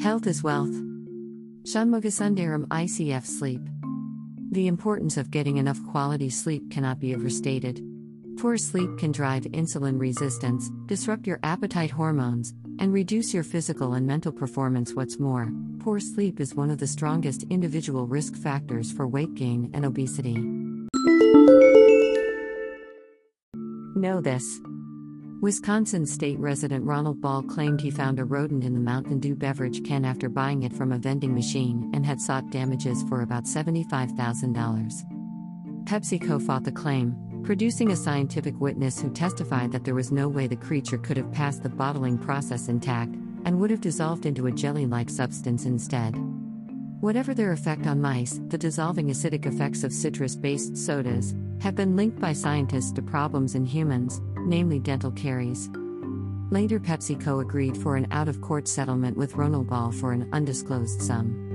Health is wealth. Shanmugasundaram ICF Sleep. The importance of getting enough quality sleep cannot be overstated. Poor sleep can drive insulin resistance, disrupt your appetite hormones, and reduce your physical and mental performance. What's more, poor sleep is one of the strongest individual risk factors for weight gain and obesity. Know this. Wisconsin state resident Ronald Ball claimed he found a rodent in the Mountain Dew beverage can after buying it from a vending machine and had sought damages for about $75,000. PepsiCo fought the claim, producing a scientific witness who testified that there was no way the creature could have passed the bottling process intact and would have dissolved into a jelly like substance instead. Whatever their effect on mice, the dissolving acidic effects of citrus based sodas have been linked by scientists to problems in humans, namely dental caries. Later, PepsiCo agreed for an out of court settlement with Ronald Ball for an undisclosed sum.